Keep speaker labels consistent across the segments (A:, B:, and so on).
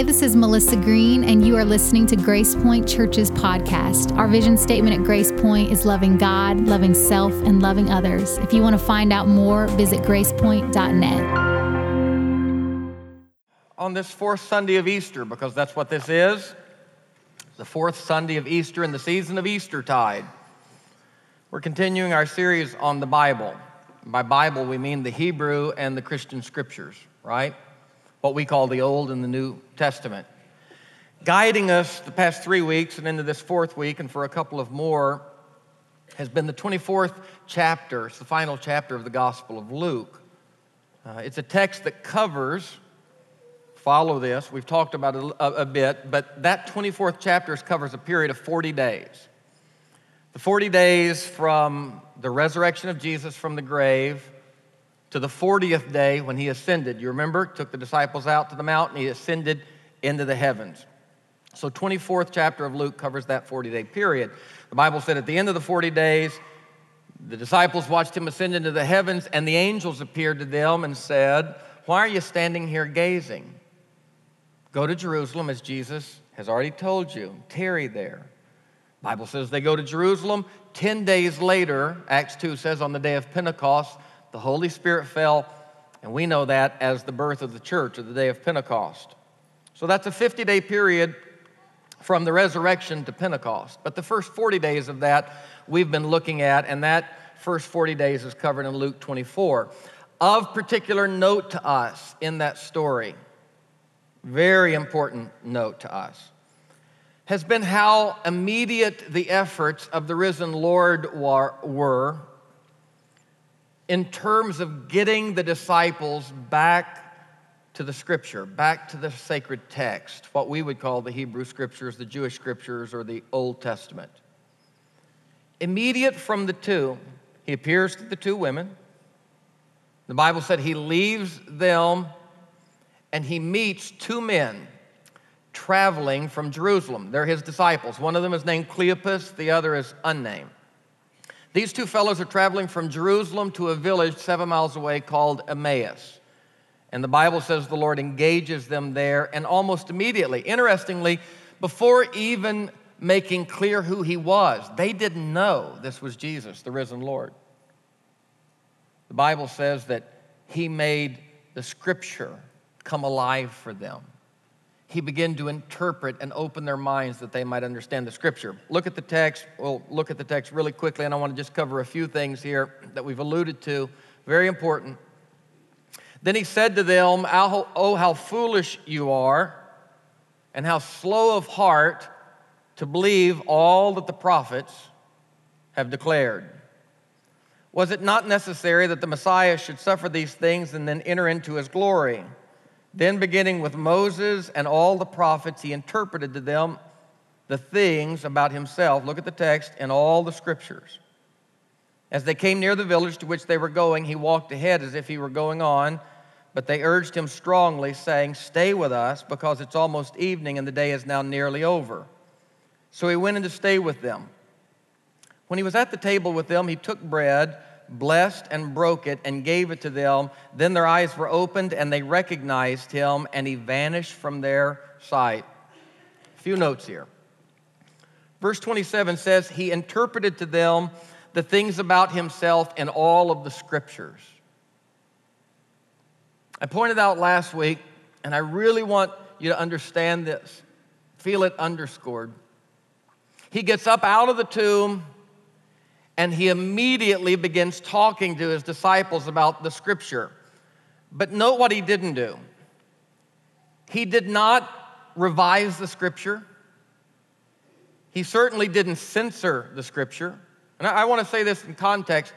A: Hey, this is Melissa Green, and you are listening to Grace Point Church's podcast. Our vision statement at Grace Point is loving God, loving self, and loving others. If you want to find out more, visit gracepoint.net.
B: On this fourth Sunday of Easter, because that's what this is, the fourth Sunday of Easter in the season of Eastertide, we're continuing our series on the Bible. By Bible, we mean the Hebrew and the Christian scriptures, right? What we call the Old and the New Testament. Guiding us the past three weeks and into this fourth week, and for a couple of more, has been the 24th chapter. It's the final chapter of the Gospel of Luke. Uh, it's a text that covers, follow this, we've talked about it a, a bit, but that 24th chapter covers a period of 40 days. The 40 days from the resurrection of Jesus from the grave to the 40th day when he ascended. You remember, took the disciples out to the mountain, he ascended into the heavens. So 24th chapter of Luke covers that 40-day period. The Bible said at the end of the 40 days, the disciples watched him ascend into the heavens, and the angels appeared to them and said, Why are you standing here gazing? Go to Jerusalem as Jesus has already told you. Tarry there. Bible says they go to Jerusalem. Ten days later, Acts 2 says on the day of Pentecost, the Holy Spirit fell, and we know that as the birth of the church, or the day of Pentecost. So that's a 50 day period from the resurrection to Pentecost. But the first 40 days of that we've been looking at, and that first 40 days is covered in Luke 24. Of particular note to us in that story, very important note to us, has been how immediate the efforts of the risen Lord were in terms of getting the disciples back to the scripture, back to the sacred text, what we would call the Hebrew scriptures, the Jewish scriptures, or the Old Testament. Immediate from the two, he appears to the two women. The Bible said he leaves them and he meets two men traveling from Jerusalem. They're his disciples. One of them is named Cleopas, the other is unnamed. These two fellows are traveling from Jerusalem to a village seven miles away called Emmaus. And the Bible says the Lord engages them there, and almost immediately, interestingly, before even making clear who he was, they didn't know this was Jesus, the risen Lord. The Bible says that he made the scripture come alive for them he began to interpret and open their minds that they might understand the scripture. Look at the text. We'll look at the text really quickly, and I want to just cover a few things here that we've alluded to. Very important. Then he said to them, Oh, how foolish you are, and how slow of heart to believe all that the prophets have declared. Was it not necessary that the Messiah should suffer these things and then enter into his glory? Then, beginning with Moses and all the prophets, he interpreted to them the things about himself. Look at the text in all the scriptures. As they came near the village to which they were going, he walked ahead as if he were going on, but they urged him strongly, saying, Stay with us, because it's almost evening and the day is now nearly over. So he went in to stay with them. When he was at the table with them, he took bread blessed and broke it and gave it to them. Then their eyes were opened and they recognized him and he vanished from their sight. A few notes here. Verse 27 says, He interpreted to them the things about himself in all of the scriptures. I pointed out last week, and I really want you to understand this, feel it underscored. He gets up out of the tomb and he immediately begins talking to his disciples about the scripture. But note what he didn't do. He did not revise the scripture. He certainly didn't censor the scripture. And I, want to say this in context.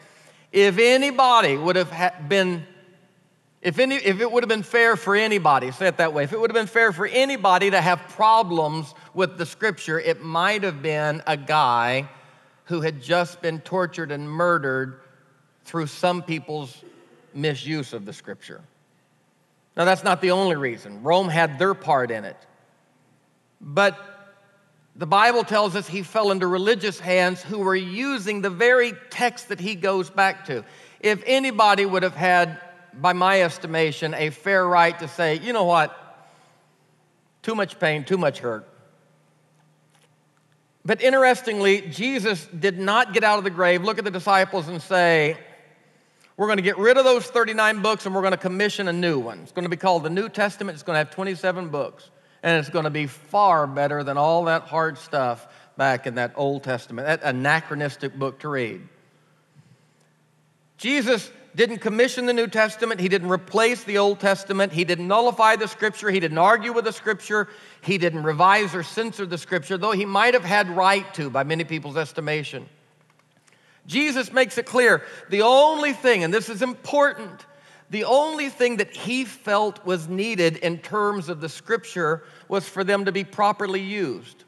B: If anybody would have been, if, any, if it would have been fair for anybody, say it that way, if it would have been fair for anybody to have problems with the scripture, it might have been a guy who had just been tortured and murdered through some people's misuse of the scripture. Now, that's not the only reason. Rome had their part in it. But the Bible tells us he fell into religious hands who were using the very text that he goes back to. If anybody would have had, by my estimation, a fair right to say, you know what, Too much pain, too much hurt. But interestingly, Jesus did not get out of the grave, look at the disciples, and say, We're going to get rid of those 39 books and we're going to commission a new one. It's going to be called the New Testament. It's going to have 27 books. And it's going to be far better than all that hard stuff back in that Old Testament, that anachronistic book to read. Jesus didn't commission the New Testament. He didn't replace the Old Testament. He didn't nullify the Scripture. He didn't argue with the Scripture. He didn't revise or censor the Scripture, though he might have had right to by many people's estimation. Jesus makes it clear the only thing, and this is important, the only thing that he felt was needed in terms of the Scripture was for them to be properly used.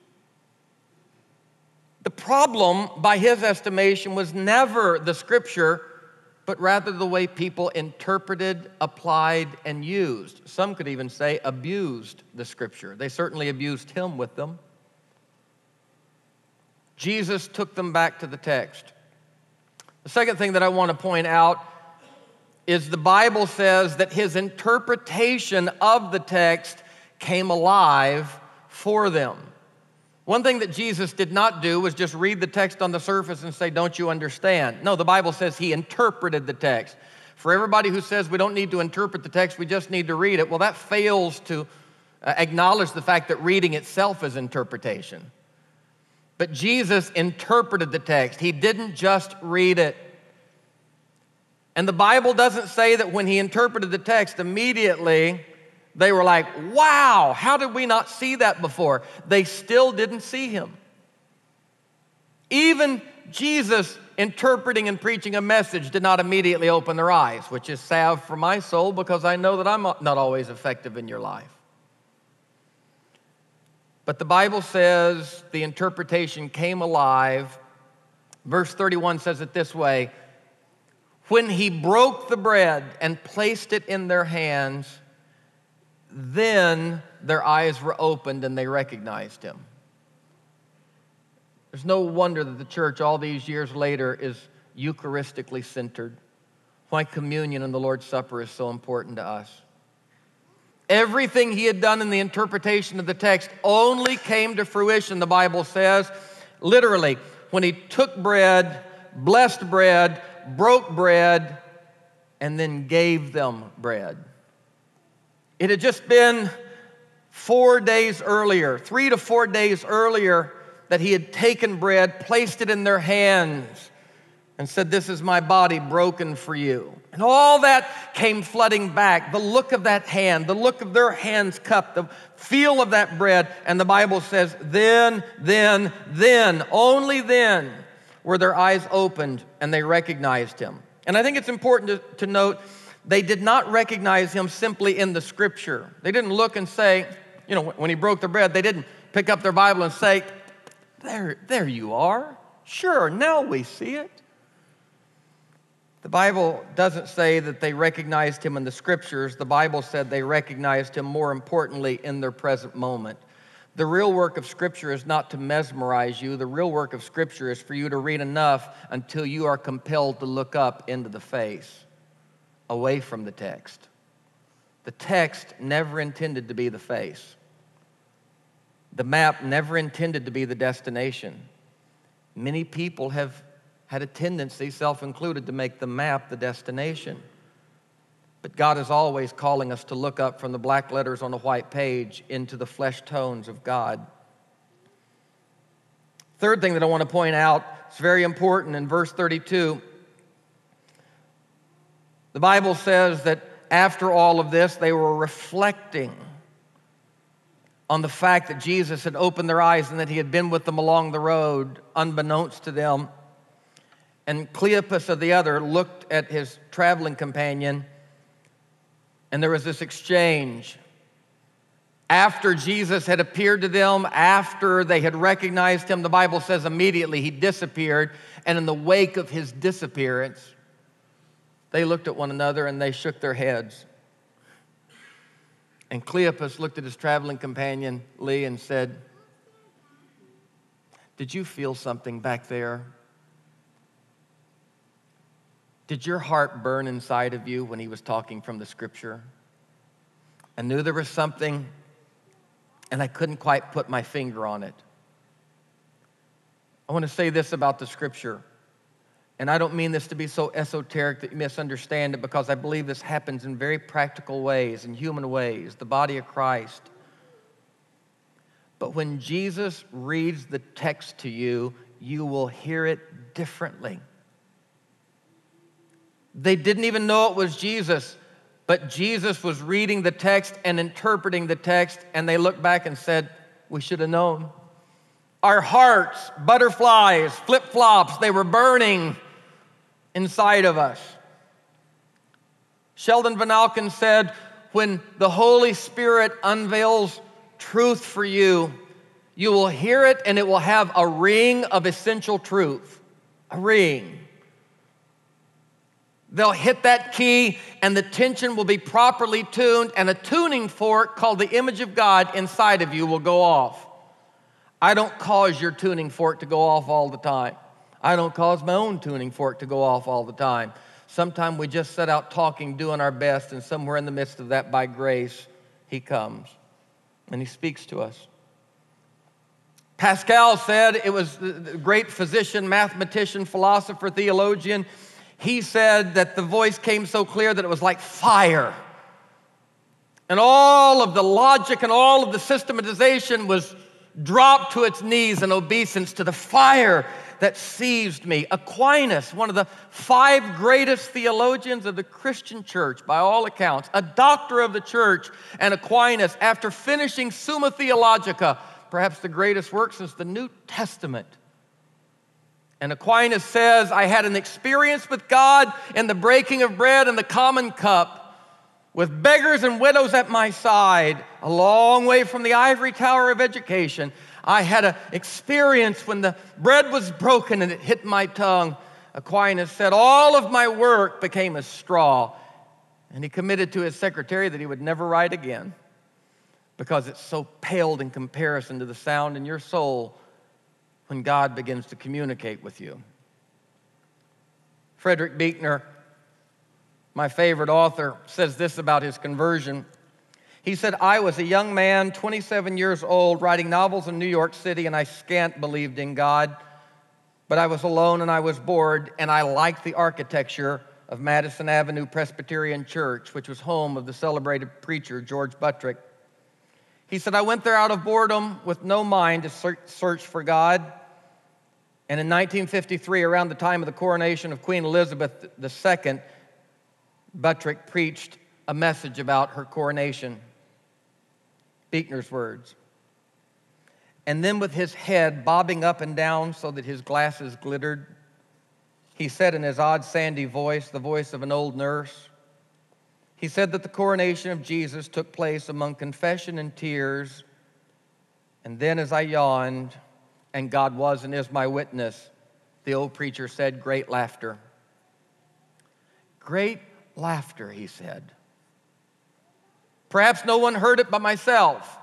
B: The problem, by his estimation, was never the Scripture but rather the way people interpreted, applied, and used. Some could even say abused the scripture. They certainly abused him with them. Jesus took them back to the text. The second thing that I want to point out is the Bible says that his interpretation of the text came alive for them. One thing that Jesus did not do was just read the text on the surface and say, Don't you understand? No, the Bible says he interpreted the text. For everybody who says we don't need to interpret the text, we just need to read it, well, that fails to uh, acknowledge the fact that reading itself is interpretation. But Jesus interpreted the text, he didn't just read it. And the Bible doesn't say that when he interpreted the text, immediately they were like, wow, how did we not see that before? They still didn't see him. Even Jesus interpreting and preaching a message did not immediately open their eyes, which is salve for my soul because I know that I'm not always effective in your life. But the Bible says the interpretation came alive. Verse 31 says it this way When he broke the bread and placed it in their hands, then their eyes were opened and they recognized him. There's no wonder that the church, all these years later, is Eucharistically centered. Why communion and the Lord's Supper is so important to us. Everything he had done in the interpretation of the text only came to fruition, the Bible says, literally, when he took bread, blessed bread, broke bread, and then gave them bread. It had just been four days earlier, three to four days earlier, that he had taken bread, placed it in their hands, and said, This is my body broken for you. And all that came flooding back the look of that hand, the look of their hands cupped, the feel of that bread. And the Bible says, Then, then, then, only then were their eyes opened and they recognized him. And I think it's important to, to note they did not recognize him simply in the scripture. They didn't look and say, you know, when he broke the bread, they didn't pick up their Bible and say, there, there you are. Sure, now we see it. The Bible doesn't say that they recognized him in the scriptures. The Bible said they recognized him more importantly in their present moment. The real work of Scripture is not to mesmerize you. The real work of Scripture is for you to read enough until you are compelled to look up into the face away from the text. The text never intended to be the face. The map never intended to be the destination. Many people have had a tendency, self included, to make the map the destination. But God is always calling us to look up from the black letters on a white page into the flesh tones of God. Third thing that I want to point out, it's very important in verse 32 the Bible says that after all of this, they were reflecting on the fact that Jesus had opened their eyes and that he had been with them along the road, unbeknownst to them. And Cleopas of the other looked at his traveling companion, and there was this exchange. After Jesus had appeared to them, after they had recognized him, the Bible says immediately he disappeared. And in the wake of his disappearance, they looked at one another and they shook their heads. And Cleopas looked at his traveling companion, Lee, and said, Did you feel something back there? Did your heart burn inside of you when he was talking from the scripture? I knew there was something and I couldn't quite put my finger on it. I want to say this about the scripture. And I don't mean this to be so esoteric that you misunderstand it because I believe this happens in very practical ways, in human ways, the body of Christ. But when Jesus reads the text to you, you will hear it differently. They didn't even know it was Jesus, but Jesus was reading the text and interpreting the text, and they looked back and said, We should have known. Our hearts, butterflies, flip flops, they were burning inside of us. Sheldon Vanauken said, When the Holy Spirit unveils truth for you, you will hear it and it will have a ring of essential truth. A ring. They'll hit that key and the tension will be properly tuned, and a tuning fork called the image of God inside of you will go off. I don't cause your tuning fork to go off all the time. I don't cause my own tuning fork to go off all the time. Sometimes we just set out talking, doing our best, and somewhere in the midst of that, by grace, He comes and He speaks to us. Pascal said it was the great physician, mathematician, philosopher, theologian he said that the voice came so clear that it was like fire. And all of the logic and all of the systematization was dropped to its knees in obeisance to the fire that seized me. Aquinas, one of the five greatest theologians of the Christian church, by all accounts, a doctor of the church, and Aquinas, after finishing Summa Theologica, perhaps the greatest work since the New Testament, and Aquinas says, I had an experience with God in the breaking of bread and the common cup, with beggars and widows at my side, a long way from the ivory tower of education. I had an experience when the bread was broken and it hit my tongue. Aquinas said, All of my work became a straw. And he committed to his secretary that he would never write again because it so paled in comparison to the sound in your soul when God begins to communicate with you. Frederick Buechner, my favorite author, says this about his conversion. He said, I was a young man, 27 years old, writing novels in New York City, and I scant believed in God. But I was alone and I was bored, and I liked the architecture of Madison Avenue Presbyterian Church, which was home of the celebrated preacher George Buttrick. He said, I went there out of boredom with no mind to search for God. And in 1953, around the time of the coronation of Queen Elizabeth II, Buttrick preached a message about her coronation. Buechner's words. And then, with his head bobbing up and down so that his glasses glittered, he said in his odd, sandy voice, the voice of an old nurse, he said that the coronation of Jesus took place among confession and tears. And then, as I yawned, and God was and is my witness, the old preacher said, great laughter. Great laughter, he said. Perhaps no one heard it but myself.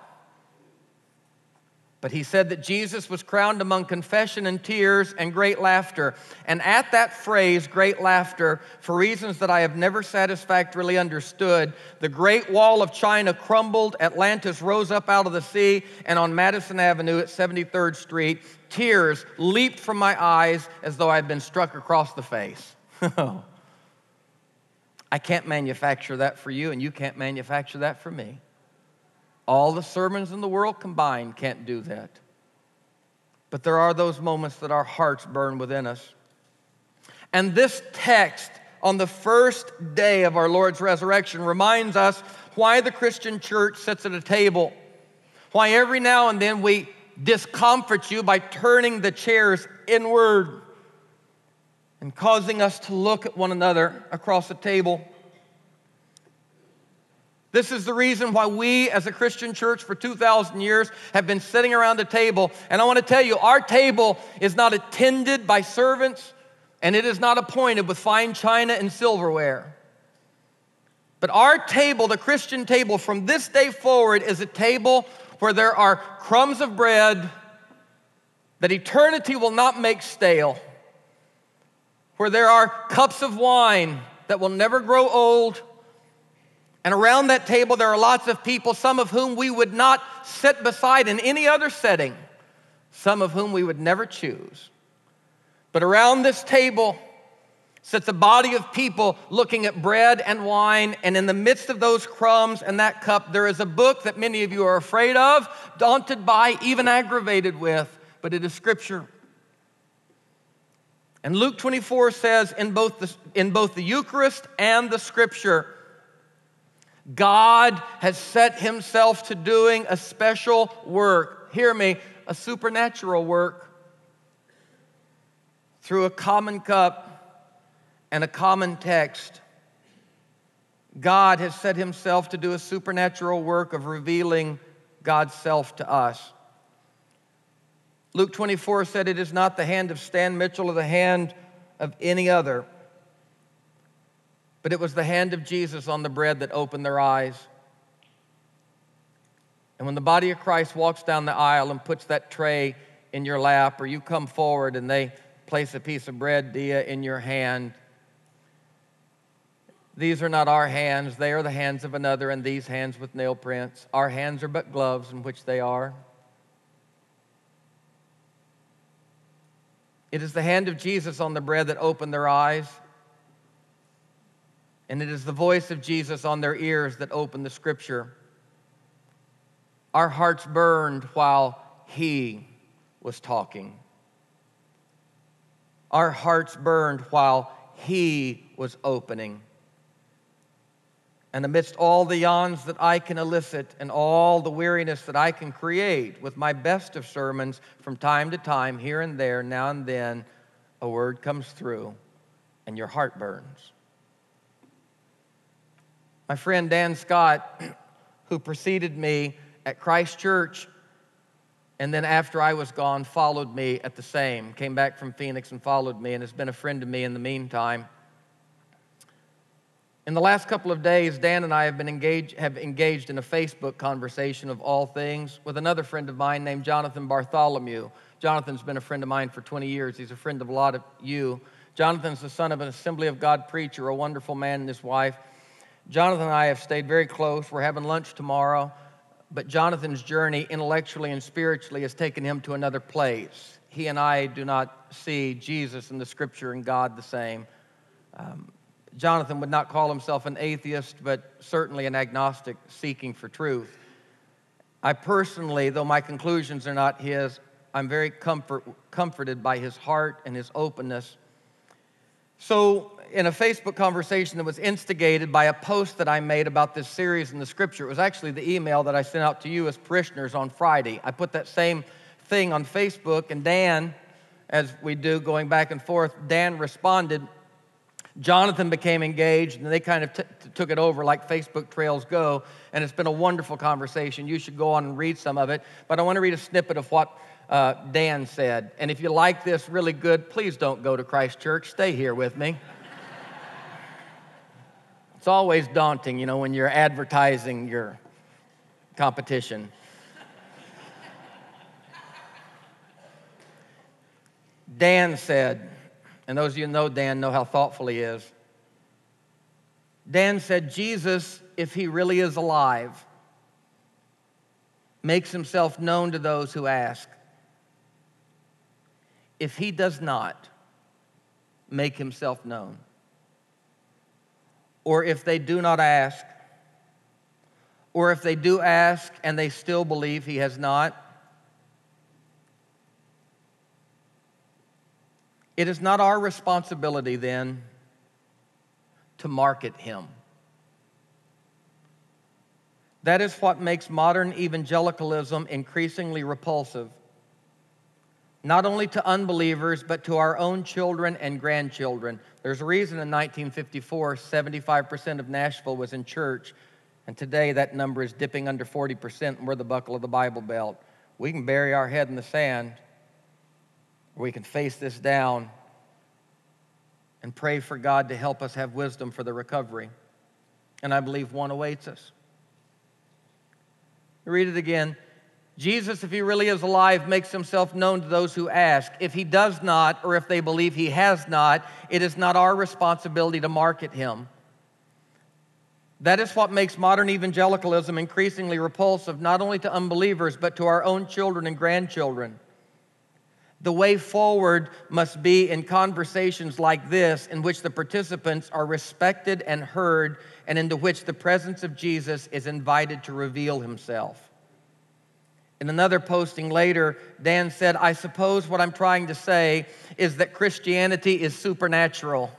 B: But he said that Jesus was crowned among confession and tears and great laughter. And at that phrase, great laughter, for reasons that I have never satisfactorily understood, the great wall of China crumbled, Atlantis rose up out of the sea, and on Madison Avenue at 73rd Street, tears leaped from my eyes as though I had been struck across the face. Oh. I can't manufacture that for you, and you can't manufacture that for me. All the sermons in the world combined can't do that. But there are those moments that our hearts burn within us. And this text on the first day of our Lord's resurrection reminds us why the Christian church sits at a table, why every now and then we discomfort you by turning the chairs inward and causing us to look at one another across the table. This is the reason why we, as a Christian church for 2,000 years, have been sitting around a table. And I want to tell you, our table is not attended by servants, and it is not appointed with fine china and silverware. But our table, the Christian table, from this day forward, is a table where there are crumbs of bread that eternity will not make stale, where there are cups of wine that will never grow old And around that table, there are lots of people, some of whom we would not sit beside in any other setting, some of whom we would never choose. But around this table sits a body of people looking at bread and wine, and in the midst of those crumbs and that cup, there is a book that many of you are afraid of, daunted by, even aggravated with, but it is Scripture. And Luke 24 says in both the, in both the Eucharist and the Scripture, God has set himself to doing a special work. Hear me, a supernatural work through a common cup and a common text. God has set himself to do a supernatural work of revealing God's self to us. Luke 24 said, It is not the hand of Stan Mitchell or the hand of any other, but it was the hand of Jesus on the bread that opened their eyes. And when the body of Christ walks down the aisle and puts that tray in your lap, or you come forward and they place a piece of bread, dia, in your hand, these are not our hands, they are the hands of another, and these hands with nail prints. Our hands are but gloves in which they are. It is the hand of Jesus on the bread that opened their eyes. And it is the voice of Jesus on their ears that opened the scripture. Our hearts burned while he was talking. Our hearts burned while he was opening. And amidst all the yawns that I can elicit and all the weariness that I can create with my best of sermons, from time to time, here and there, now and then, a word comes through and your heart burns. My friend Dan Scott, who preceded me at Christ Church, and then after I was gone, followed me at the same, came back from Phoenix and followed me, and has been a friend to me in the meantime. In the last couple of days, Dan and I have been engaged, have engaged in a Facebook conversation of all things with another friend of mine named Jonathan Bartholomew. Jonathan's been a friend of mine for 20 years. He's a friend of a lot of you. Jonathan's the son of an Assembly of God preacher, a wonderful man and his wife. Jonathan and I have stayed very close. We're having lunch tomorrow, but Jonathan's journey intellectually and spiritually has taken him to another place. He and I do not see Jesus and the scripture and God the same. Um, Jonathan would not call himself an atheist, but certainly an agnostic seeking for truth. I personally, though my conclusions are not his, I'm very comfort, comforted by his heart and his openness. So, in a Facebook conversation that was instigated by a post that I made about this series in the scripture, it was actually the email that I sent out to you as parishioners on Friday. I put that same thing on Facebook, and Dan, as we do going back and forth, Dan responded Jonathan became engaged, and they kind of t- took it over like Facebook trails go. And it's been a wonderful conversation. You should go on and read some of it. But I want to read a snippet of what uh, Dan said. And if you like this really good, please don't go to Christ Church. Stay here with me. it's always daunting, you know, when you're advertising your competition. Dan said, and those of you who know Dan know how thoughtful he is. Dan said, Jesus, if he really is alive, makes himself known to those who ask. If he does not make himself known, or if they do not ask, or if they do ask and they still believe he has not, It is not our responsibility then to market him. That is what makes modern evangelicalism increasingly repulsive, not only to unbelievers, but to our own children and grandchildren. There's a reason in 1954, 75% of Nashville was in church, and today that number is dipping under 40%, and we're the buckle of the Bible Belt. We can bury our head in the sand we can face this down and pray for God to help us have wisdom for the recovery. And I believe one awaits us. Read it again. Jesus, if he really is alive, makes himself known to those who ask. If he does not, or if they believe he has not, it is not our responsibility to market him. That is what makes modern evangelicalism increasingly repulsive, not only to unbelievers, but to our own children and grandchildren. The way forward must be in conversations like this, in which the participants are respected and heard, and into which the presence of Jesus is invited to reveal himself. In another posting later, Dan said, I suppose what I'm trying to say is that Christianity is supernatural.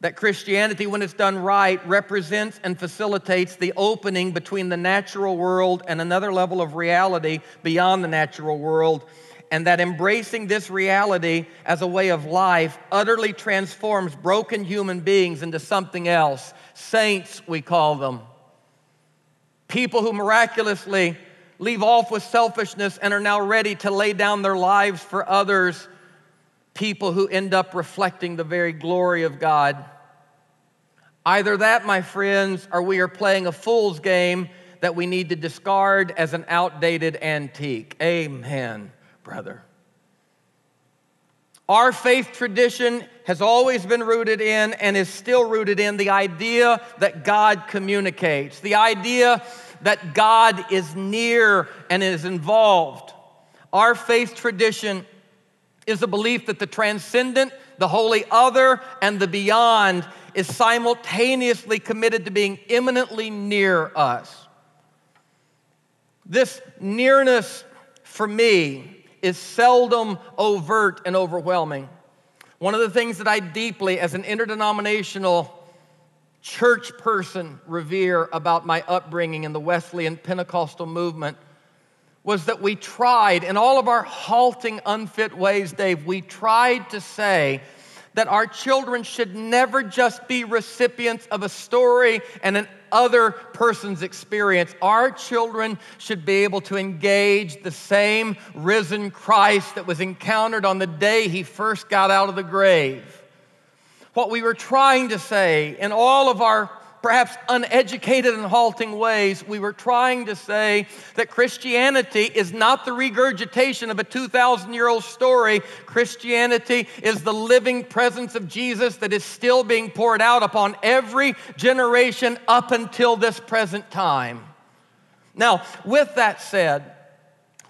B: That Christianity, when it's done right, represents and facilitates the opening between the natural world and another level of reality beyond the natural world and that embracing this reality as a way of life utterly transforms broken human beings into something else. Saints, we call them. People who miraculously leave off with selfishness and are now ready to lay down their lives for others. People who end up reflecting the very glory of God. Either that, my friends, or we are playing a fool's game that we need to discard as an outdated antique. Amen brother. Our faith tradition has always been rooted in and is still rooted in the idea that God communicates, the idea that God is near and is involved. Our faith tradition is a belief that the transcendent, the holy other, and the beyond is simultaneously committed to being immanently near us. This nearness for me is seldom overt and overwhelming. One of the things that I deeply, as an interdenominational church person, revere about my upbringing in the Wesleyan Pentecostal movement was that we tried, in all of our halting, unfit ways, Dave, we tried to say that our children should never just be recipients of a story and an other person's experience. Our children should be able to engage the same risen Christ that was encountered on the day he first got out of the grave. What we were trying to say in all of our perhaps uneducated and halting ways, we were trying to say that Christianity is not the regurgitation of a 2,000 year old story. Christianity is the living presence of Jesus that is still being poured out upon every generation up until this present time. Now, with that said,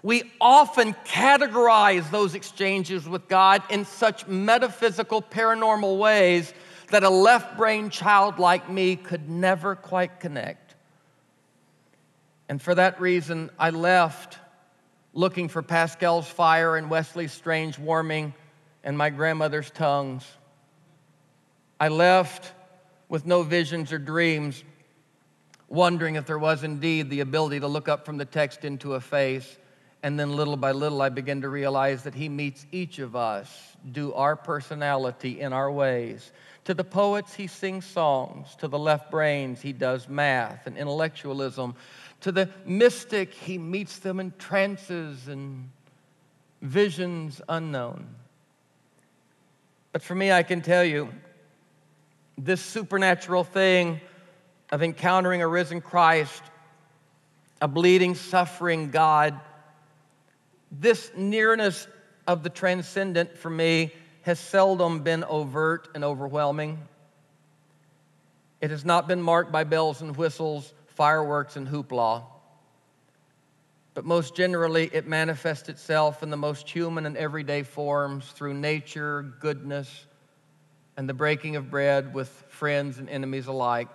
B: we often categorize those exchanges with God in such metaphysical, paranormal ways that a left brain child like me could never quite connect. And for that reason, I left looking for Pascal's fire and Wesley's strange warming and my grandmother's tongues. I left with no visions or dreams, wondering if there was indeed the ability to look up from the text into a face. And then little by little, I began to realize that He meets each of us, do our personality in our ways. To the poets, he sings songs. To the left brains, he does math and intellectualism. To the mystic, he meets them in trances and visions unknown. But for me, I can tell you, this supernatural thing of encountering a risen Christ, a bleeding, suffering God, this nearness of the transcendent for me has seldom been overt and overwhelming. It has not been marked by bells and whistles, fireworks, and hoopla. But most generally, it manifests itself in the most human and everyday forms through nature, goodness, and the breaking of bread with friends and enemies alike.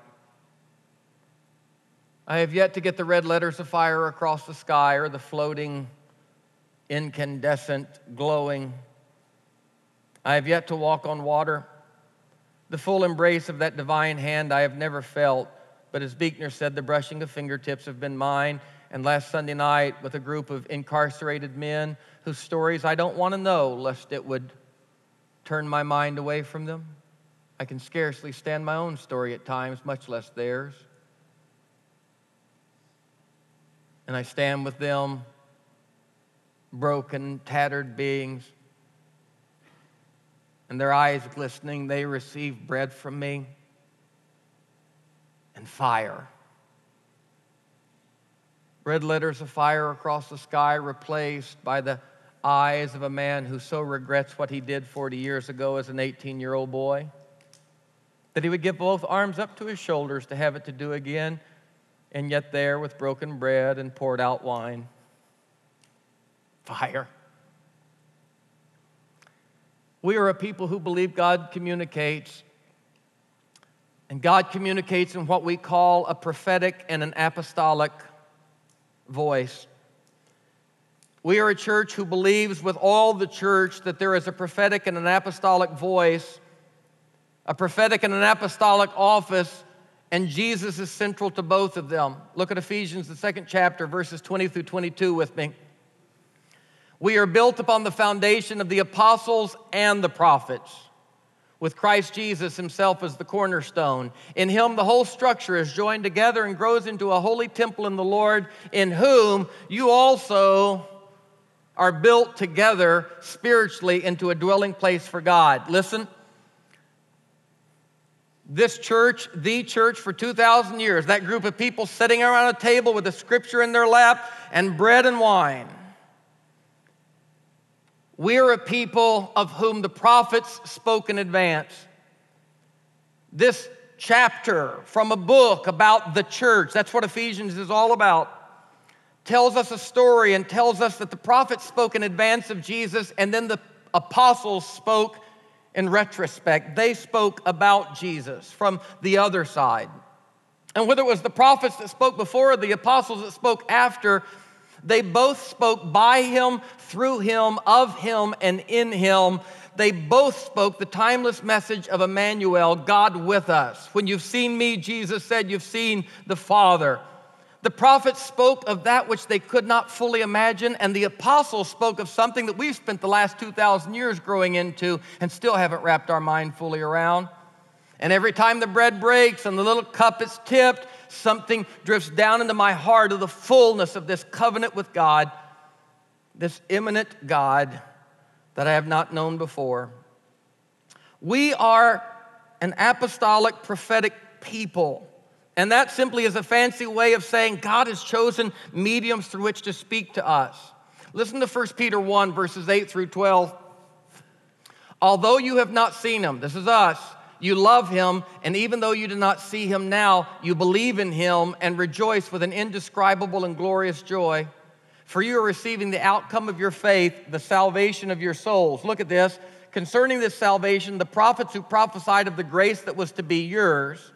B: I have yet to get the red letters of fire across the sky or the floating, incandescent, glowing I have yet to walk on water. The full embrace of that divine hand I have never felt, but as Buechner said, the brushing of fingertips have been mine. And last Sunday night, with a group of incarcerated men whose stories I don't want to know, lest it would turn my mind away from them. I can scarcely stand my own story at times, much less theirs. And I stand with them, broken, tattered beings and their eyes glistening, they receive bread from me and fire. Red letters of fire across the sky replaced by the eyes of a man who so regrets what he did 40 years ago as an 18 year old boy. that he would give both arms up to his shoulders to have it to do again, and yet there with broken bread and poured out wine. Fire. We are a people who believe God communicates, and God communicates in what we call a prophetic and an apostolic voice. We are a church who believes with all the church that there is a prophetic and an apostolic voice, a prophetic and an apostolic office, and Jesus is central to both of them. Look at Ephesians, the second chapter, verses 20 through 22 with me. We are built upon the foundation of the apostles and the prophets, with Christ Jesus himself as the cornerstone. In him, the whole structure is joined together and grows into a holy temple in the Lord, in whom you also are built together spiritually into a dwelling place for God. Listen. This church, the church for 2,000 years, that group of people sitting around a table with a scripture in their lap and bread and wine we're a people of whom the prophets spoke in advance. This chapter from a book about the church, that's what Ephesians is all about, tells us a story and tells us that the prophets spoke in advance of Jesus and then the apostles spoke in retrospect. They spoke about Jesus from the other side. And whether it was the prophets that spoke before or the apostles that spoke after, they both spoke by him, through him, of him, and in him. They both spoke the timeless message of Emmanuel, God with us. When you've seen me, Jesus said, you've seen the Father. The prophets spoke of that which they could not fully imagine, and the apostles spoke of something that we've spent the last 2,000 years growing into and still haven't wrapped our mind fully around. And every time the bread breaks and the little cup is tipped, something drifts down into my heart of the fullness of this covenant with God, this immanent God that I have not known before. We are an apostolic prophetic people. And that simply is a fancy way of saying God has chosen mediums through which to speak to us. Listen to 1 Peter 1, verses 8 through 12. Although you have not seen him, this is us, you love him, and even though you do not see him now, you believe in him and rejoice with an indescribable and glorious joy. For you are receiving the outcome of your faith, the salvation of your souls. Look at this. Concerning this salvation, the prophets who prophesied of the grace that was to be yours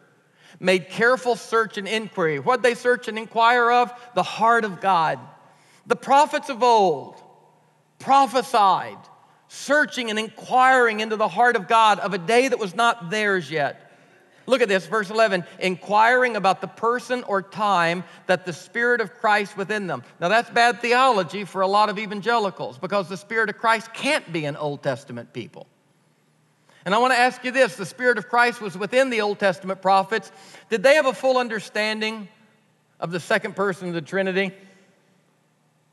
B: made careful search and inquiry. What they search and inquire of? The heart of God. The prophets of old prophesied searching and inquiring into the heart of God of a day that was not theirs yet. Look at this, verse 11, inquiring about the person or time that the Spirit of Christ within them. Now, that's bad theology for a lot of evangelicals because the Spirit of Christ can't be in Old Testament people. And I want to ask you this the Spirit of Christ was within the Old Testament prophets. Did they have a full understanding of the second person of the Trinity?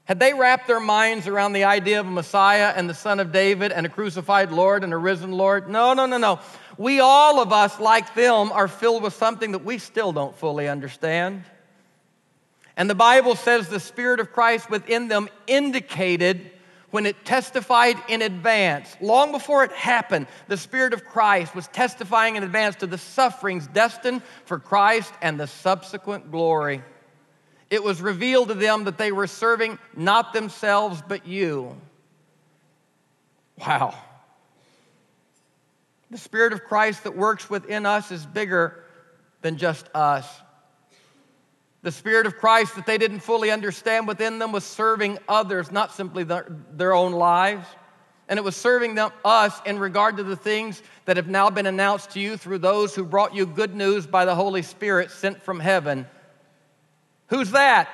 B: Had they wrapped their minds around the idea of a Messiah and the Son of David and a crucified Lord and a risen Lord? No, no, no, no. We, all of us, like them, are filled with something that we still don't fully understand. And the Bible says the Spirit of Christ within them indicated when it testified in advance, long before it happened, the Spirit of Christ was testifying in advance to the sufferings destined for Christ and the subsequent glory it was revealed to them that they were serving not themselves, but you. Wow. The Spirit of Christ that works within us is bigger than just us. The Spirit of Christ that they didn't fully understand within them was serving others, not simply their, own lives. And it was serving them, us in regard to the things that have now been announced to you through those who brought you good news by the Holy Spirit sent from heaven Who's that?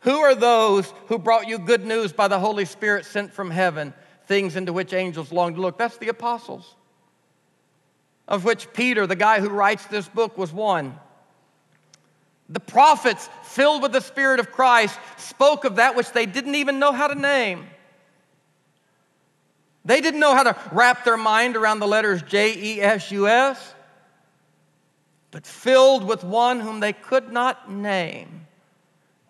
B: Who are those who brought you good news by the Holy Spirit sent from heaven, things into which angels long to look? That's the apostles, of which Peter, the guy who writes this book, was one. The prophets, filled with the Spirit of Christ, spoke of that which they didn't even know how to name. They didn't know how to wrap their mind around the letters J E S U S but filled with one whom they could not name,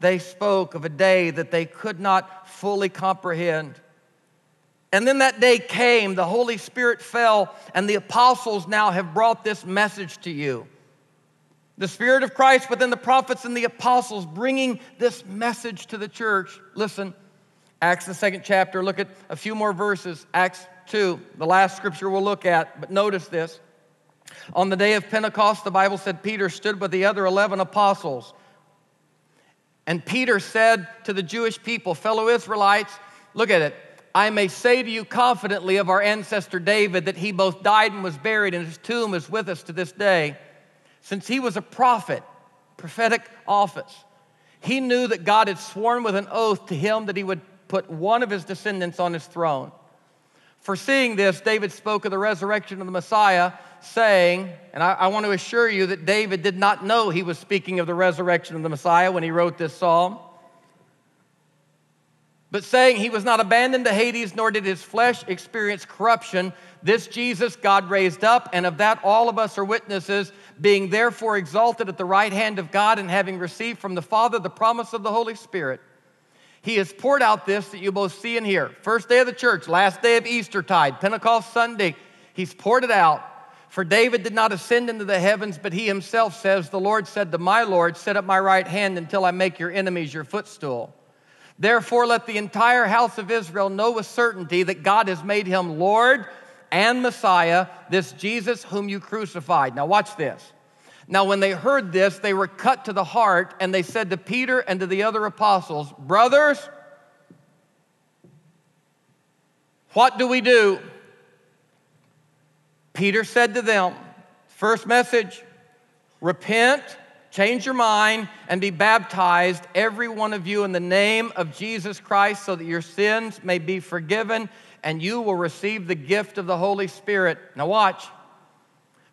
B: they spoke of a day that they could not fully comprehend. And then that day came, the Holy Spirit fell, and the apostles now have brought this message to you. The Spirit of Christ within the prophets and the apostles bringing this message to the church. Listen, Acts, the second chapter, look at a few more verses. Acts 2, the last scripture we'll look at, but notice this. On the day of Pentecost, the Bible said Peter stood with the other 11 apostles. And Peter said to the Jewish people, fellow Israelites, look at it. I may say to you confidently of our ancestor David that he both died and was buried, and his tomb is with us to this day. Since he was a prophet, prophetic office, he knew that God had sworn with an oath to him that he would put one of his descendants on his throne. Foreseeing this, David spoke of the resurrection of the Messiah, saying, and I, I, want to assure you that David did not know he was speaking of the resurrection of the Messiah when he wrote this psalm, but saying he was not abandoned to Hades, nor did his flesh experience corruption. This Jesus God raised up, and of that all of us are witnesses, being therefore exalted at the right hand of God, and having received from the Father the promise of the Holy Spirit he has poured out this that you both see and hear. First day of the church, last day of Easter tide, Pentecost Sunday, he's poured it out. For David did not ascend into the heavens, but he himself says, The Lord said to my Lord, Sit at my right hand until I make your enemies your footstool. Therefore, let the entire house of Israel know with certainty that God has made him Lord and Messiah, this Jesus whom you crucified. Now, watch this. Now, when they heard this, they were cut to the heart, and they said to Peter and to the other apostles, Brothers, what do we do? Peter said to them, First message, repent, change your mind, and be baptized, every one of you, in the name of Jesus Christ, so that your sins may be forgiven, and you will receive the gift of the Holy Spirit. Now, watch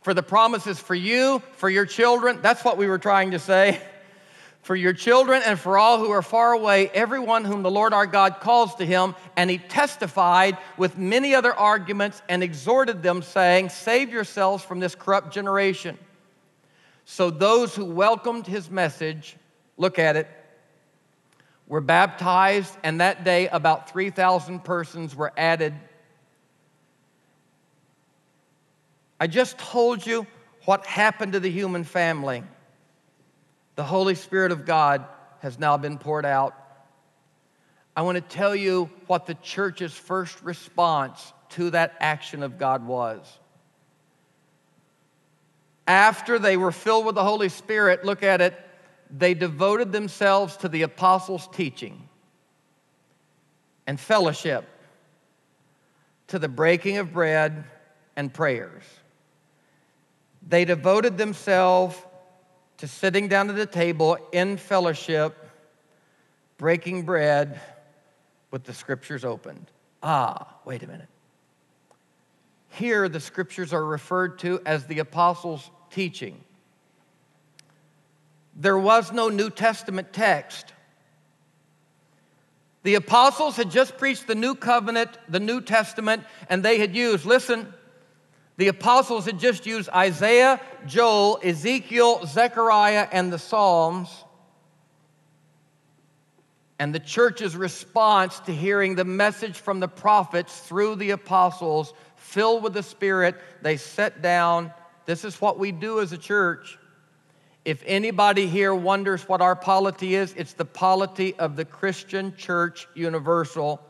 B: for the promises for you, for your children. That's what we were trying to say. For your children and for all who are far away, everyone whom the Lord our God calls to him. And he testified with many other arguments and exhorted them, saying, Save yourselves from this corrupt generation. So those who welcomed his message, look at it, were baptized, and that day about 3,000 persons were added I just told you what happened to the human family. The Holy Spirit of God has now been poured out. I want to tell you what the church's first response to that action of God was. After they were filled with the Holy Spirit, look at it, they devoted themselves to the apostles' teaching and fellowship, to the breaking of bread and prayers. They devoted themselves to sitting down at the table in fellowship, breaking bread with the scriptures opened. Ah, wait a minute. Here, the scriptures are referred to as the apostles' teaching. There was no New Testament text. The apostles had just preached the new covenant, the New Testament, and they had used, listen, the apostles had just used Isaiah, Joel, Ezekiel, Zechariah, and the Psalms. And the church's response to hearing the message from the prophets through the apostles, filled with the Spirit, they sat down. This is what we do as a church. If anybody here wonders what our polity is, it's the polity of the Christian Church Universal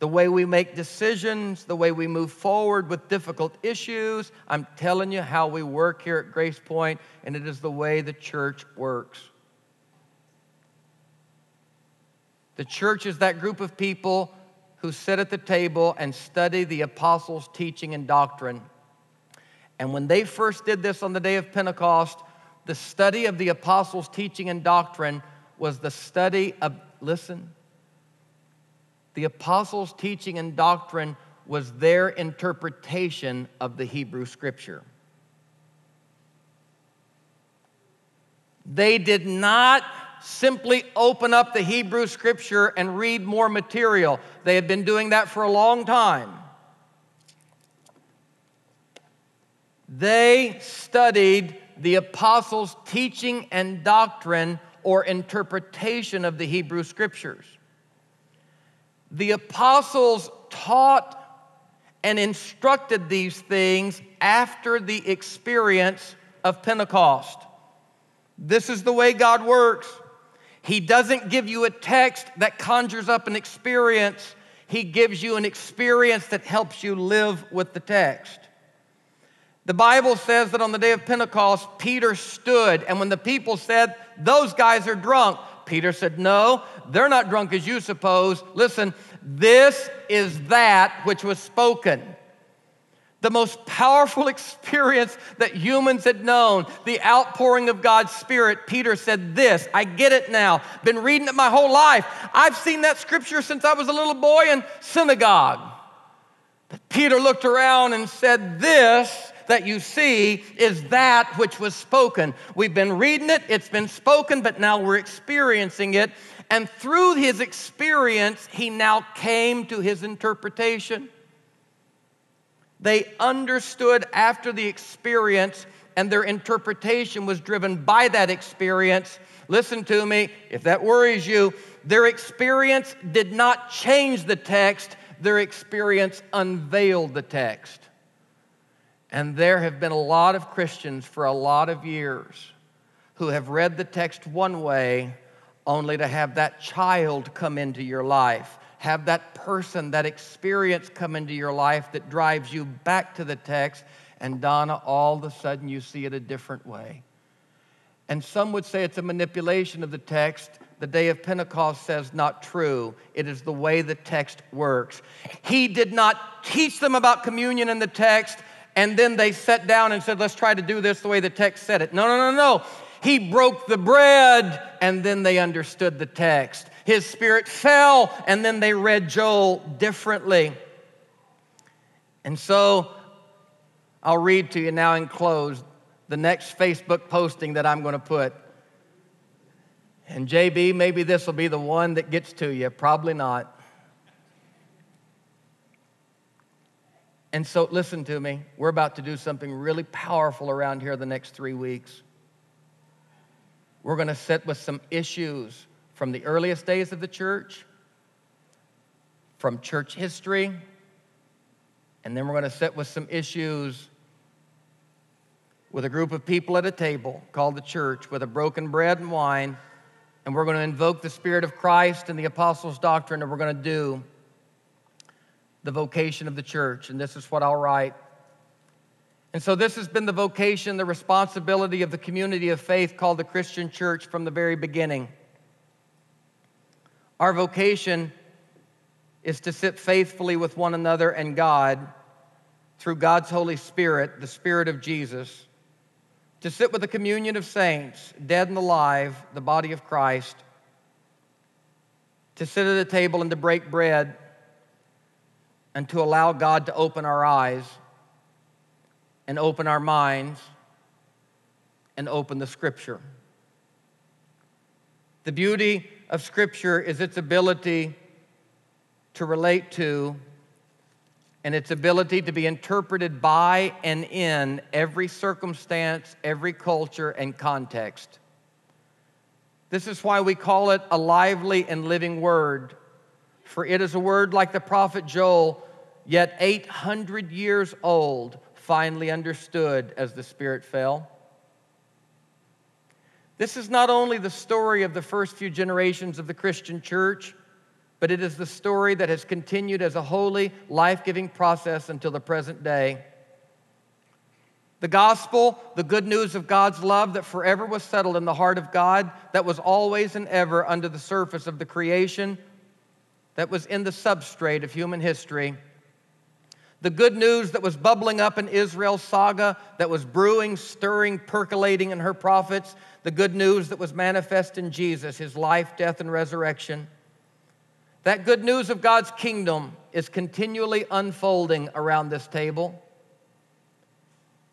B: the way we make decisions, the way we move forward with difficult issues. I'm telling you how we work here at Grace Point, and it is the way the church works. The church is that group of people who sit at the table and study the apostles' teaching and doctrine. And when they first did this on the day of Pentecost, the study of the apostles' teaching and doctrine was the study of, listen, the apostles' teaching and doctrine was their interpretation of the Hebrew scripture. They did not simply open up the Hebrew scripture and read more material. They had been doing that for a long time. They studied the apostles' teaching and doctrine or interpretation of the Hebrew scriptures. The apostles taught and instructed these things after the experience of Pentecost. This is the way God works. He doesn't give you a text that conjures up an experience, He gives you an experience that helps you live with the text. The Bible says that on the day of Pentecost, Peter stood, and when the people said, Those guys are drunk, Peter said, No, they're not drunk as you suppose. Listen, this is that which was spoken. The most powerful experience that humans had known, the outpouring of God's Spirit. Peter said, This, I get it now. Been reading it my whole life. I've seen that scripture since I was a little boy in synagogue. But Peter looked around and said, This that you see is that which was spoken. We've been reading it, it's been spoken, but now we're experiencing it. And through his experience, he now came to his interpretation. They understood after the experience, and their interpretation was driven by that experience. Listen to me, if that worries you, their experience did not change the text, their experience unveiled the text. And there have been a lot of Christians for a lot of years who have read the text one way only to have that child come into your life, have that person, that experience come into your life that drives you back to the text. And Donna, all of a sudden you see it a different way. And some would say it's a manipulation of the text. The day of Pentecost says not true. It is the way the text works. He did not teach them about communion in the text and then they sat down and said, let's try to do this the way the text said it. No, no, no, no. He broke the bread, and then they understood the text. His spirit fell, and then they read Joel differently. And so I'll read to you now and close the next Facebook posting that I'm going to put. And JB, maybe this will be the one that gets to you. Probably not. And so, listen to me. We're about to do something really powerful around here the next three weeks. We're going to sit with some issues from the earliest days of the church, from church history, and then we're going to sit with some issues with a group of people at a table called the church with a broken bread and wine, and we're going to invoke the Spirit of Christ and the apostles' doctrine, and we're going to do the vocation of the church, and this is what I'll write. And so, this has been the vocation, the responsibility of the community of faith called the Christian church from the very beginning. Our vocation is to sit faithfully with one another and God through God's Holy Spirit, the Spirit of Jesus, to sit with the communion of saints, dead and alive, the body of Christ, to sit at a table and to break bread and to allow God to open our eyes and open our minds and open the Scripture. The beauty of Scripture is its ability to relate to and its ability to be interpreted by and in every circumstance, every culture, and context. This is why we call it a lively and living word for it is a word like the prophet Joel, yet 800 years old, finally understood as the Spirit fell. This is not only the story of the first few generations of the Christian church, but it is the story that has continued as a holy, life giving process until the present day. The gospel, the good news of God's love that forever was settled in the heart of God, that was always and ever under the surface of the creation, that was in the substrate of human history. The good news that was bubbling up in Israel's saga, that was brewing, stirring, percolating in her prophets. The good news that was manifest in Jesus, his life, death, and resurrection. That good news of God's kingdom is continually unfolding around this table.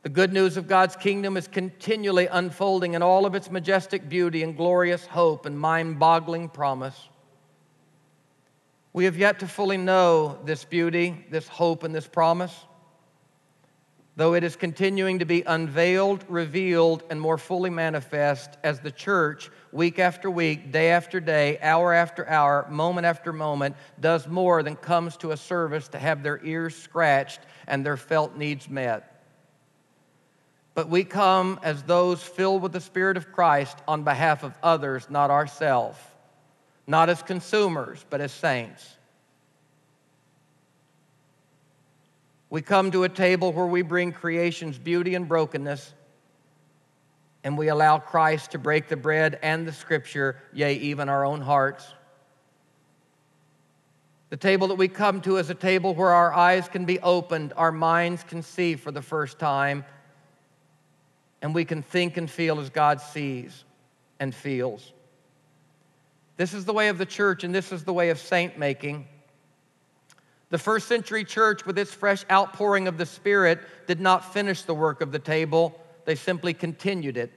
B: The good news of God's kingdom is continually unfolding in all of its majestic beauty and glorious hope and mind boggling promise. We have yet to fully know this beauty, this hope, and this promise. though it is continuing to be unveiled, revealed, and more fully manifest as the church, week after week, day after day, hour after hour, moment after moment, does more than comes to a service to have their ears scratched and their felt needs met. But we come as those filled with the Spirit of Christ on behalf of others, not ourselves, not as consumers, but as saints. We come to a table where we bring creation's beauty and brokenness, and we allow Christ to break the bread and the scripture, yea, even our own hearts. The table that we come to is a table where our eyes can be opened, our minds can see for the first time, and we can think and feel as God sees and feels. This is the way of the church, and this is the way of saint making. The first century church, with its fresh outpouring of the Spirit, did not finish the work of the table, they simply continued it.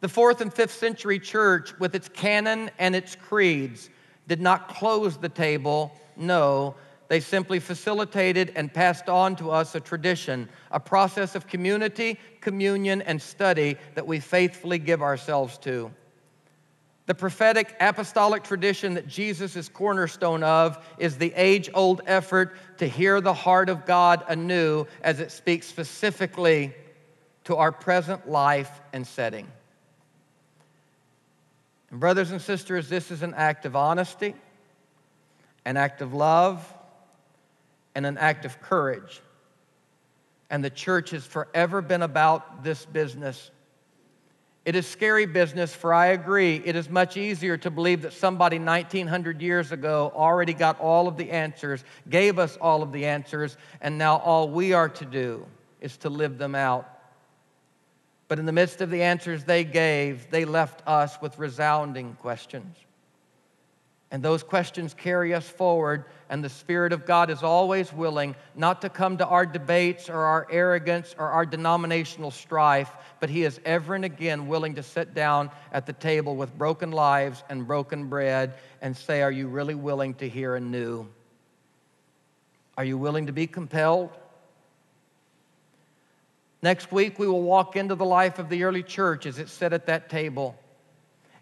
B: The fourth and fifth century church, with its canon and its creeds, did not close the table, no, they simply facilitated and passed on to us a tradition, a process of community, communion, and study that we faithfully give ourselves to. The prophetic apostolic tradition that Jesus is cornerstone of is the age old effort to hear the heart of God anew as it speaks specifically to our present life and setting. And, brothers and sisters, this is an act of honesty, an act of love, and an act of courage. And the church has forever been about this business it is scary business, for I agree, it is much easier to believe that somebody 1900 years ago already got all of the answers, gave us all of the answers, and now all we are to do is to live them out. But in the midst of the answers they gave, they left us with resounding questions. And those questions carry us forward, and the Spirit of God is always willing not to come to our debates or our arrogance or our denominational strife, but He is ever and again willing to sit down at the table with broken lives and broken bread and say, Are you really willing to hear anew? Are you willing to be compelled? Next week, we will walk into the life of the early church as it sat at that table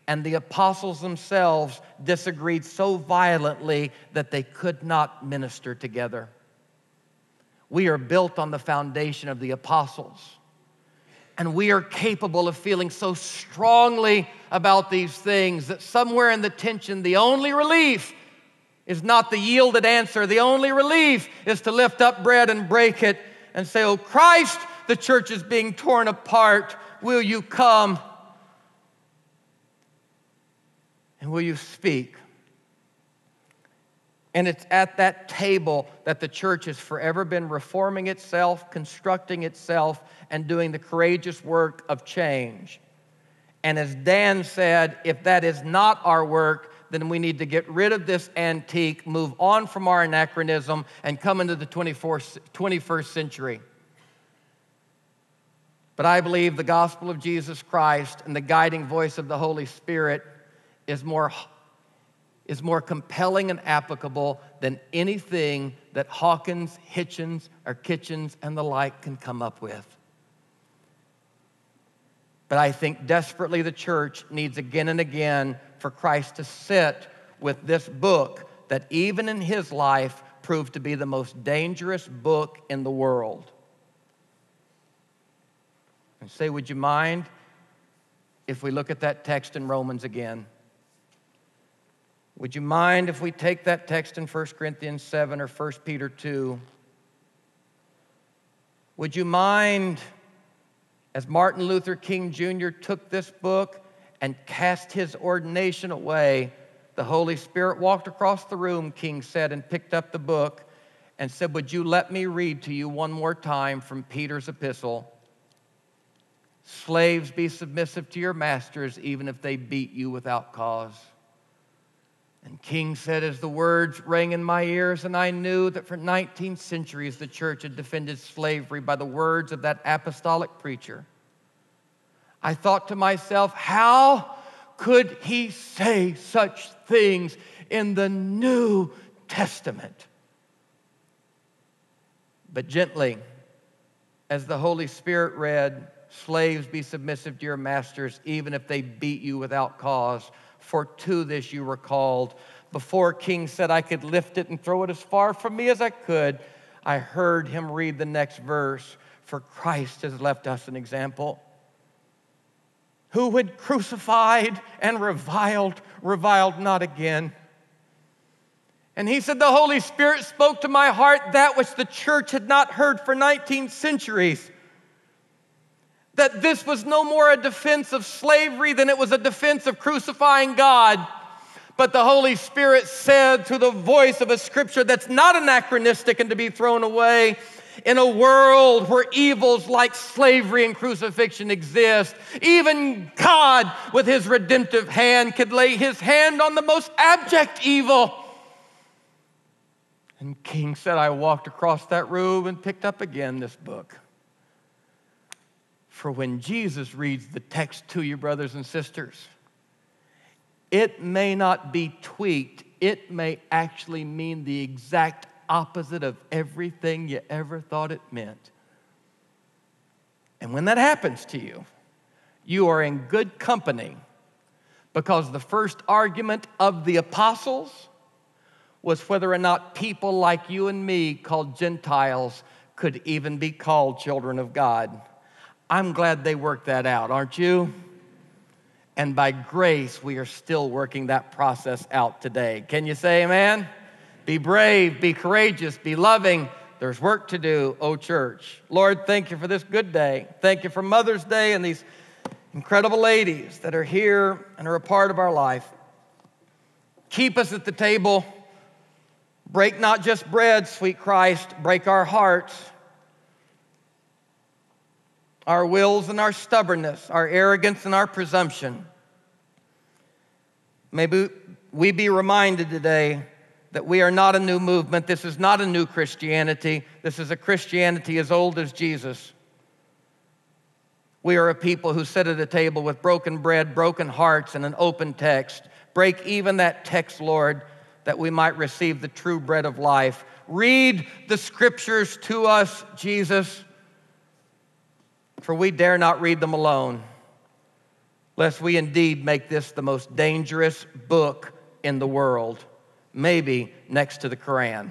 B: and the apostles themselves disagreed so violently that they could not minister together. We are built on the foundation of the apostles. And we are capable of feeling so strongly about these things that somewhere in the tension, the only relief is not the yielded answer. The only relief is to lift up bread and break it and say, Oh Christ, the church is being torn apart. Will you come? And will you speak? And it's at that table that the church has forever been reforming itself, constructing itself, and doing the courageous work of change. And as Dan said, if that is not our work, then we need to get rid of this antique, move on from our anachronism, and come into the 21st century. But I believe the gospel of Jesus Christ and the guiding voice of the Holy Spirit is more, is more compelling and applicable than anything that Dawkins, Hitchens, or Kitchens and the like can come up with. But I think desperately the church needs again and again for Christ to sit with this book that, even in his life, proved to be the most dangerous book in the world. And say, would you mind if we look at that text in Romans again? Would you mind if we take that text in 1 Corinthians 7 or 1 Peter 2? Would you mind, as Martin Luther King Jr. took this book and cast his ordination away, the Holy Spirit walked across the room, King said, and picked up the book and said, Would you let me read to you one more time from Peter's epistle? Slaves, be submissive to your masters, even if they beat you without cause. And King said, as the words rang in my ears, and I knew that for 19 centuries the church had defended slavery by the words of that apostolic preacher. I thought to myself, how could he say such things in the New Testament? But gently as the Holy Spirit read, Slaves, be submissive to your masters, even if they beat you without cause. For to this you were called. Before King said I could lift it and throw it as far from me as I could, I heard him read the next verse. For Christ has left us an example. Who had crucified and reviled, reviled not again. And he said, The Holy Spirit spoke to my heart that which the church had not heard for 19 centuries. That this was no more a defense of slavery than it was a defense of crucifying God. But the Holy Spirit said through the voice of a scripture that's not anachronistic and to be thrown away in a world where evils like slavery and crucifixion exist, even God, with his redemptive hand, could lay his hand on the most abject evil. And King said, I walked across that room and picked up again this book. For when Jesus reads the text to you, brothers and sisters, it may not be tweaked, it may actually mean the exact opposite of everything you ever thought it meant. And when that happens to you, you are in good company because the first argument of the apostles was whether or not people like you and me, called Gentiles, could even be called children of God. I'm glad they worked that out, aren't you? And by grace, we are still working that process out today. Can you say amen? Be brave, be courageous, be loving. There's work to do, oh church. Lord, thank you for this good day. Thank you for Mother's Day and these incredible ladies that are here and are a part of our life. Keep us at the table. Break not just bread, sweet Christ, break our hearts, our wills and our stubbornness, our arrogance and our presumption. Maybe we be reminded today that we are not a new movement. This is not a new Christianity. This is a Christianity as old as Jesus. We are a people who sit at a table with broken bread, broken hearts, and an open text. Break even that text, Lord, that we might receive the true bread of life. Read the scriptures to us, Jesus, for we dare not read them alone, lest we indeed make this the most dangerous book in the world maybe next to the Quran.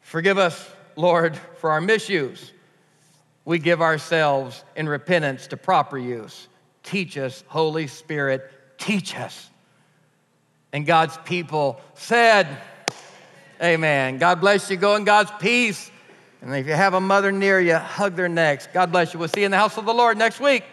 B: Forgive us, Lord, for our misuse. We give ourselves in repentance to proper use. Teach us, Holy Spirit, teach us. And God's people said, Amen. God bless you. Go in God's peace. And if you have a mother near you, hug their necks. God bless you. We'll see you in the house of the Lord next week.